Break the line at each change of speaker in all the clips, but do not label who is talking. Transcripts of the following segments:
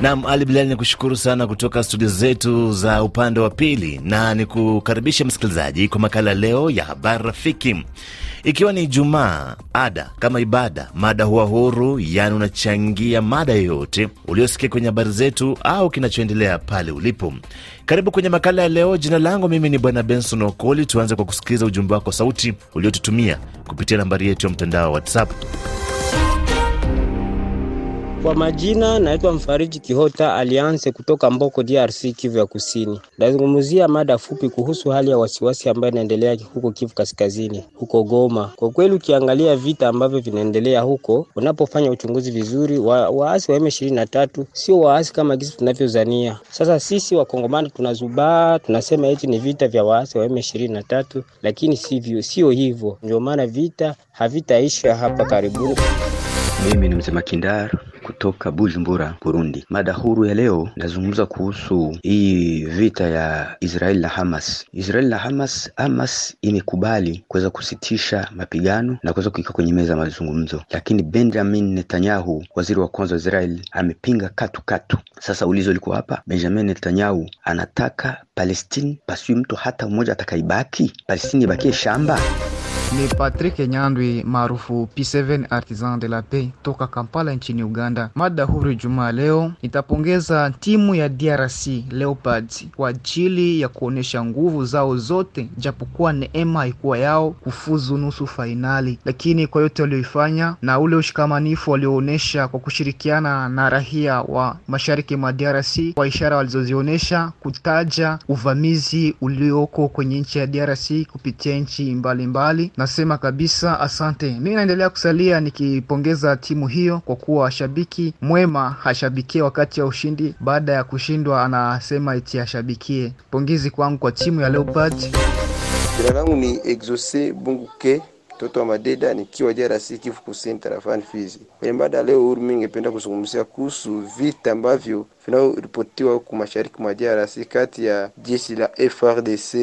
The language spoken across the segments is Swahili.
Nam Ali Bilali, ni kushukuru sana kutoka studio zetu za upande wa pili, na ni kukaribisha msikilizaji kwa makala leo ya habari rafiki, ikiwa ni Jumaa. Ada kama ibada, mada huwa huru, yaani unachangia mada yoyote uliosikia kwenye habari zetu au kinachoendelea pale ulipo. Karibu kwenye makala ya leo. Jina langu mimi ni Bwana Benson Okoli. Tuanze kwa kusikiliza ujumbe wako sauti uliotutumia kupitia nambari yetu ya mtandao wa WhatsApp.
Kwa majina naitwa Mfariji Kihota Alianse kutoka Mboko, DRC, Kivu ya Kusini. Nazungumzia mada fupi kuhusu hali ya wasiwasi ambayo inaendelea huko Kivu Kaskazini, huko Goma. Kwa kweli, ukiangalia vita ambavyo vinaendelea huko, unapofanya uchunguzi vizuri, wa, waasi wa M23 sio waasi kama gisi tunavyozania. Sasa sisi Wakongomani tunazubaa, tunasema eti ni vita vya waasi wa M23, lakini sivyo, sio hivyo. Ndio maana vita havitaisha hapa karibuni.
Mimi ni mzee Makindar kutoka Bujumbura, Burundi. Mada huru ya leo nazungumza kuhusu hii vita ya Israel na Hamas. Israel na Hamas, Hamas imekubali kuweza kusitisha mapigano na kuweza kuika kwenye meza ya mazungumzo, lakini Benjamin Netanyahu, waziri wa kwanza wa Israel, amepinga katu katu. Sasa ulizo liko hapa, Benjamin Netanyahu anataka Palestine pasiwe mtu hata mmoja atakaibaki, Palestine ibakie shamba.
Ni Patrick Nyandwi maarufu P7 Artisan de la Paix toka Kampala nchini Uganda. Mada huru Jumaa leo nitapongeza timu ya DRC Leopards kwa ajili ya kuonyesha nguvu zao zote, japokuwa neema haikuwa yao kufuzu nusu fainali, lakini kwa yote walioifanya na ule ushikamanifu walioonyesha kwa kushirikiana na rahia wa mashariki mwa DRC kwa ishara walizozionyesha kutaja uvamizi ulioko kwenye nchi ya DRC kupitia nchi mbalimbali Nasema kabisa asante. Mimi naendelea kusalia nikipongeza timu hiyo kwa kuwa shabiki mwema hashabikie wakati ya ushindi, baada ya kushindwa anasema eti ashabikie. Pongezi kwangu kwa timu ya Leopard.
Jina langu ni Exose Bunguke mtoto wa Madeda nikiwa DRC Kivu Kusini tarafani Fizi. Kwenye mada leo huru, mimi ningependa kuzungumzia kuhusu vita ambavyo vinavyoripotiwa huku mashariki mwa DRC kati ya jeshi la FRDC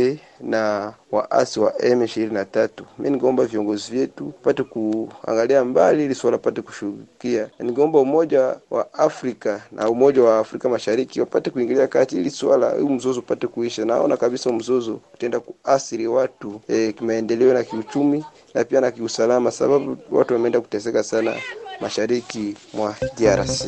na waasi wa M23. Mimi ningeomba viongozi vyetu pate kuangalia mbali ili swala pate kushughulikia. Ningeomba Umoja wa Afrika na Umoja wa Afrika Mashariki wapate kuingilia kati ili swala huu mzozo upate kuisha. Naona kabisa mzozo utaenda kuathiri watu e, kimaendeleo na kiuchumi na pia na kiusalama, sababu watu wameenda kuteseka sana mashariki mwa DRC.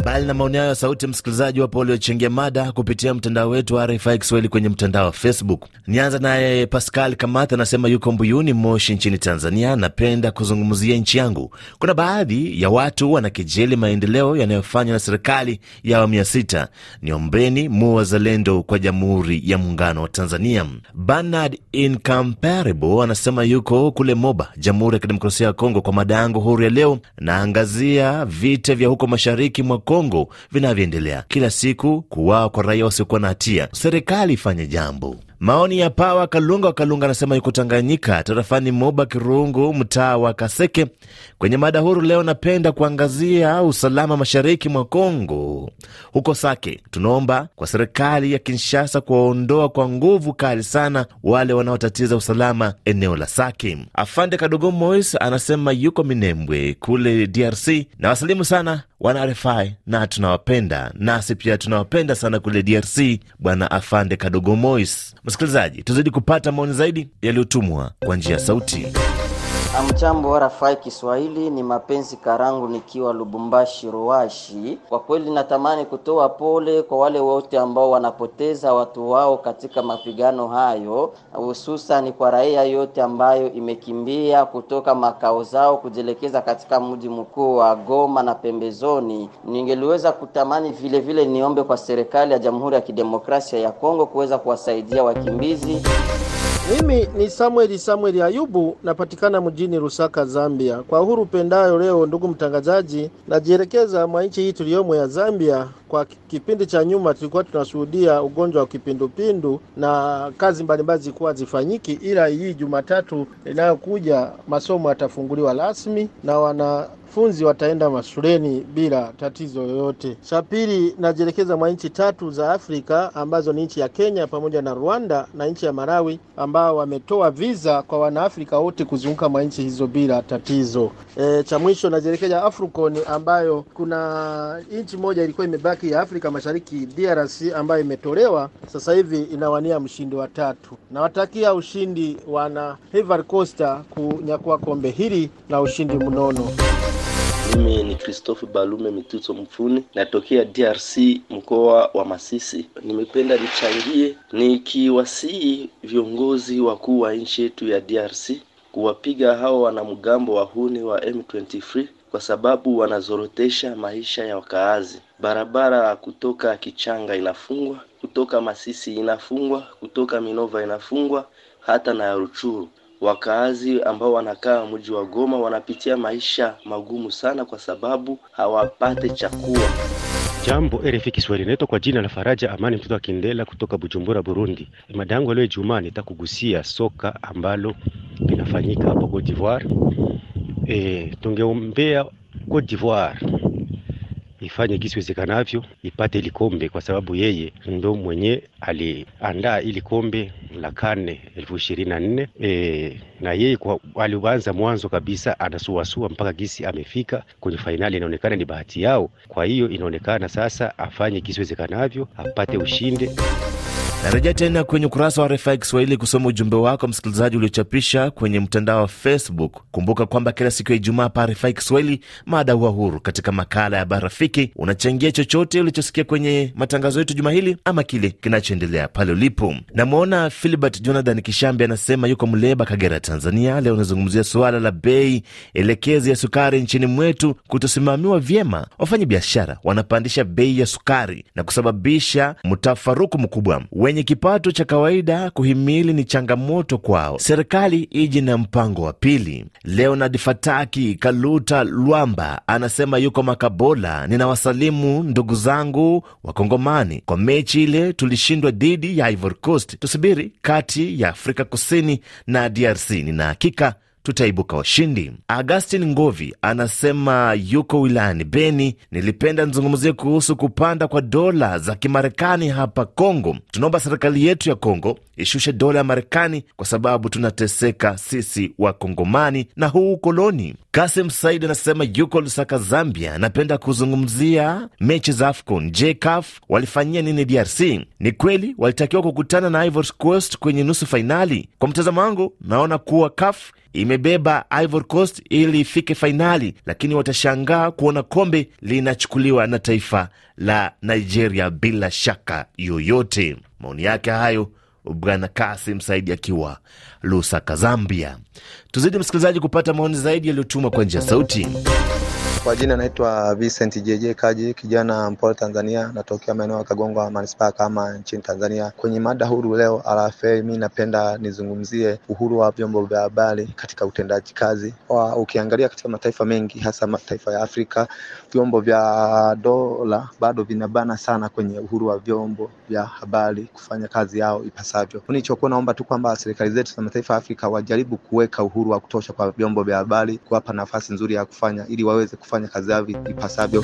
Mbali na maoni hayo ya sauti, msikilizaji wapo waliochangia mada kupitia mtandao wetu wa RFI Kiswahili kwenye mtandao wa Facebook. Nianza naye Pascal Kamatha, anasema yuko Mbuyuni, Moshi nchini Tanzania. Napenda kuzungumzia nchi yangu. Kuna baadhi ya watu wanakejeli maendeleo yanayofanywa na serikali ya awamu ya sita. Niombeni mu wazalendo kwa Jamhuri ya Muungano wa Tanzania. Bernard Incomparable anasema yuko kule Moba, Jamhuri ya Kidemokrasia ya Kongo. Kwa mada yangu huru ya leo, naangazia vita vya huko mashariki mwa Kongo vinavyoendelea kila siku, kuwao kwa raia wasiokuwa na hatia. Serikali ifanye jambo. Maoni ya Pawa Kalunga wa Kalunga anasema yuko Tanganyika, tarafani Moba Kirungu, mtaa wa Kaseke. Kwenye mada huru leo, napenda kuangazia usalama mashariki mwa Kongo, huko Sake. Tunaomba kwa serikali ya Kinshasa kuwaondoa kwa nguvu kali sana wale wanaotatiza usalama eneo la Sake. Afande Kadogo Mois anasema yuko Minembwe kule DRC. Na wasalimu sana wana na tunawapenda, nasi pia tunawapenda sana kule DRC, bwana Afande Kadogo Mois. Msikilizaji, tuzidi kupata maoni zaidi yaliyotumwa kwa njia ya sauti.
Amchambo wa Kiswahili, ni mapenzi Karangu nikiwa Lubumbashi Ruashi. Kwa kweli natamani kutoa pole kwa wale wote ambao wanapoteza watu wao katika mapigano hayo, hususan kwa raia yote ambayo imekimbia kutoka makao zao kujielekeza katika mji mkuu wa Goma na pembezoni. Ningeliweza kutamani vile vile niombe kwa serikali ya Jamhuri ya Kidemokrasia ya Kongo kuweza kuwasaidia wakimbizi.
Mimi ni Samueli Samueli Ayubu, napatikana mjini Lusaka, Zambia. Kwa uhuru pendayo leo, ndugu mtangazaji, najielekeza mwa nchi hii tuliyomo ya Zambia. Kwa kipindi cha nyuma tulikuwa tunashuhudia ugonjwa wa kipindupindu na kazi mbalimbali zilikuwa zifanyiki, ila hii Jumatatu inayokuja masomo yatafunguliwa rasmi na wana wanafunzi wataenda mashuleni bila tatizo yoyote. Cha pili, najielekeza mwa nchi tatu za Afrika ambazo ni nchi ya Kenya pamoja na Rwanda na nchi ya Malawi ambao wametoa visa kwa wanaafrika wote kuzunguka mwa nchi hizo bila tatizo. E, cha mwisho najielekeza Afrocon ambayo kuna nchi moja ilikuwa imebaki ya Afrika Mashariki DRC ambayo imetolewa sasa hivi inawania mshindi wa tatu. Nawatakia ushindi wana Ivory Coast kunyakua kombe hili na ushindi mnono.
Mimi ni Christophe Balume Mituto Mfuni, natokea DRC mkoa wa Masisi. Nimependa nichangie nikiwasihi viongozi wakuu wa nchi yetu ya DRC kuwapiga hao wanamgambo wahuni wa M23 kwa sababu wanazorotesha maisha ya wakaazi. Barabara kutoka Kichanga inafungwa, kutoka Masisi inafungwa, kutoka Minova inafungwa, hata na Ruchuru. Wakaazi ambao wanakaa mji wa Goma wanapitia maisha magumu sana kwa sababu hawapate chakula.
Jambo RFI Kiswahili, naitwa kwa jina la Faraja Amani mtoto wa Kindela kutoka Bujumbura, Burundi. Mada yangu leo Ijumaa nitakugusia soka ambalo linafanyika hapo Cote d'Ivoire. E, tungeombea Cote d'Ivoire ifanye gisi wezekanavyo ipate ili kombe, kwa sababu yeye ndo mwenye aliandaa ili kombe la kane elfu ishirini na nne e, na yeye alianza mwanzo kabisa anasuasua mpaka gisi amefika kwenye fainali. Inaonekana ni bahati yao, kwa hiyo inaonekana sasa afanye gisi wezekanavyo apate ushinde.
Narejea tena kwenye ukurasa wa RFI Kiswahili kusoma ujumbe wako msikilizaji uliochapisha kwenye mtandao wa Facebook. Kumbuka kwamba kila siku ya Ijumaa pa RFI Kiswahili mada huwa huru. Katika makala ya Bara Rafiki unachangia chochote ulichosikia kwenye matangazo yetu juma hili ama kile kinachoendelea pale ulipo. Namwona Filibert Jonathan Kishambi anasema yuko Mleba, Kagera, Tanzania. Leo unazungumzia suala la bei elekezi ya sukari nchini mwetu kutosimamiwa vyema. Wafanya biashara wanapandisha bei ya sukari na kusababisha mtafaruku mkubwa wenye kipato cha kawaida kuhimili ni changamoto kwao. Serikali iji na mpango wa pili. Leonard Fataki Kaluta Lwamba anasema yuko Makabola. Ninawasalimu ndugu zangu Wakongomani. Kwa mechi ile tulishindwa dhidi ya Ivory Coast, tusubiri kati ya Afrika Kusini na DRC. Nina hakika tutaibuka washindi. Augustin Ngovi anasema yuko wilayani Beni. Nilipenda nizungumzie kuhusu kupanda kwa dola za Kimarekani hapa Kongo. Tunaomba serikali yetu ya Kongo ishushe dola ya Marekani kwa sababu tunateseka sisi Wakongomani na huu ukoloni. Kasim Said anasema yuko Lusaka, Zambia. Napenda kuzungumzia mechi za AFCON. Je, CAF walifanyia nini DRC? Ni kweli walitakiwa kukutana na Ivory Coast kwenye nusu fainali? Kwa mtazamo wangu, naona kuwa CAF imebeba Ivory Coast ili ifike fainali, lakini watashangaa kuona kombe linachukuliwa na taifa la Nigeria bila shaka yoyote. Maoni yake hayo Bwana Kasim Saidi akiwa Lusaka, Zambia. Tuzidi msikilizaji kupata maoni zaidi yaliyotumwa kwa njia sauti.
Kwa jina naitwa Vincent JJ Kaji, kijana mpole Tanzania, natokea maeneo ya Kagongwa manispaa kama nchini Tanzania. Kwenye mada huru leo RFA, mi napenda nizungumzie uhuru wa vyombo vya habari katika utendaji kazi wa, ukiangalia katika mataifa mengi hasa mataifa ya Afrika, vyombo vya dola bado vinabana sana kwenye uhuru wa vyombo vya habari kufanya kazi yao ipasavyo. Nilichokuwa naomba tu kwamba serikali zetu za mataifa ya Afrika wajaribu kuweka uhuru wa kutosha kwa vyombo vya habari, kuwapa nafasi nzuri ya kufanya ili waweze kufanya kazi yao ipasavyo.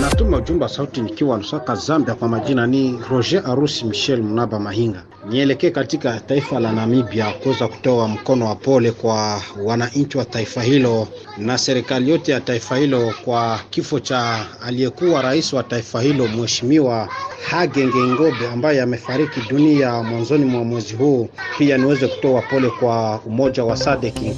Natuma ujumbe sauti nikiwa Lusaka, Zambia. Kwa majina ni Roger Arusi Michel Mnaba Mahinga. Nielekee katika taifa la Namibia kuweza kutoa mkono wa pole kwa wananchi wa taifa hilo na serikali yote ya taifa hilo kwa kifo cha aliyekuwa rais wa taifa hilo Mheshimiwa Hage Geingobe ambaye amefariki dunia mwanzoni mwa mwezi huu. Pia niweze kutoa pole kwa umoja wa Sadeki.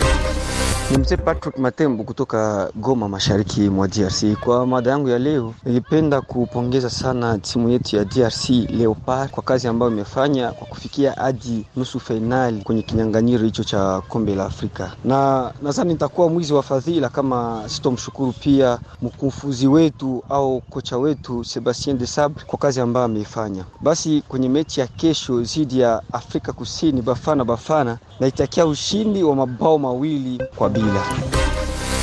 Ni mzee Patrick Matembo kutoka Goma, mashariki mwa DRC. Kwa mada yangu ya leo, nilipenda kupongeza sana timu yetu ya DRC Leopard kwa kazi ambayo imefanya kwa kufikia hadi nusu fainali kwenye kinyang'anyiro hicho cha kombe la Afrika, na nadhani nitakuwa mwizi wa fadhila kama sitomshukuru pia mkufunzi wetu au kocha wetu Sebastien de Sabre kwa kazi ambayo ameifanya. Basi kwenye mechi ya kesho dhidi ya Afrika Kusini, Bafana Bafana, naitakia ushindi wa mabao mawili kwa bila.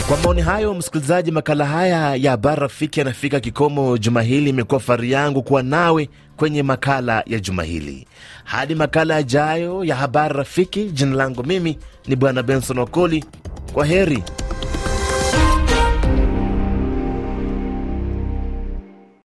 Kwa maoni hayo, msikilizaji, makala haya ya habari rafiki yanafika kikomo juma hili. Imekuwa fahari yangu kuwa nawe kwenye makala ya juma hili. Hadi makala yajayo ya habari rafiki, jina langu mimi ni Bwana Benson Wakoli. Kwa heri.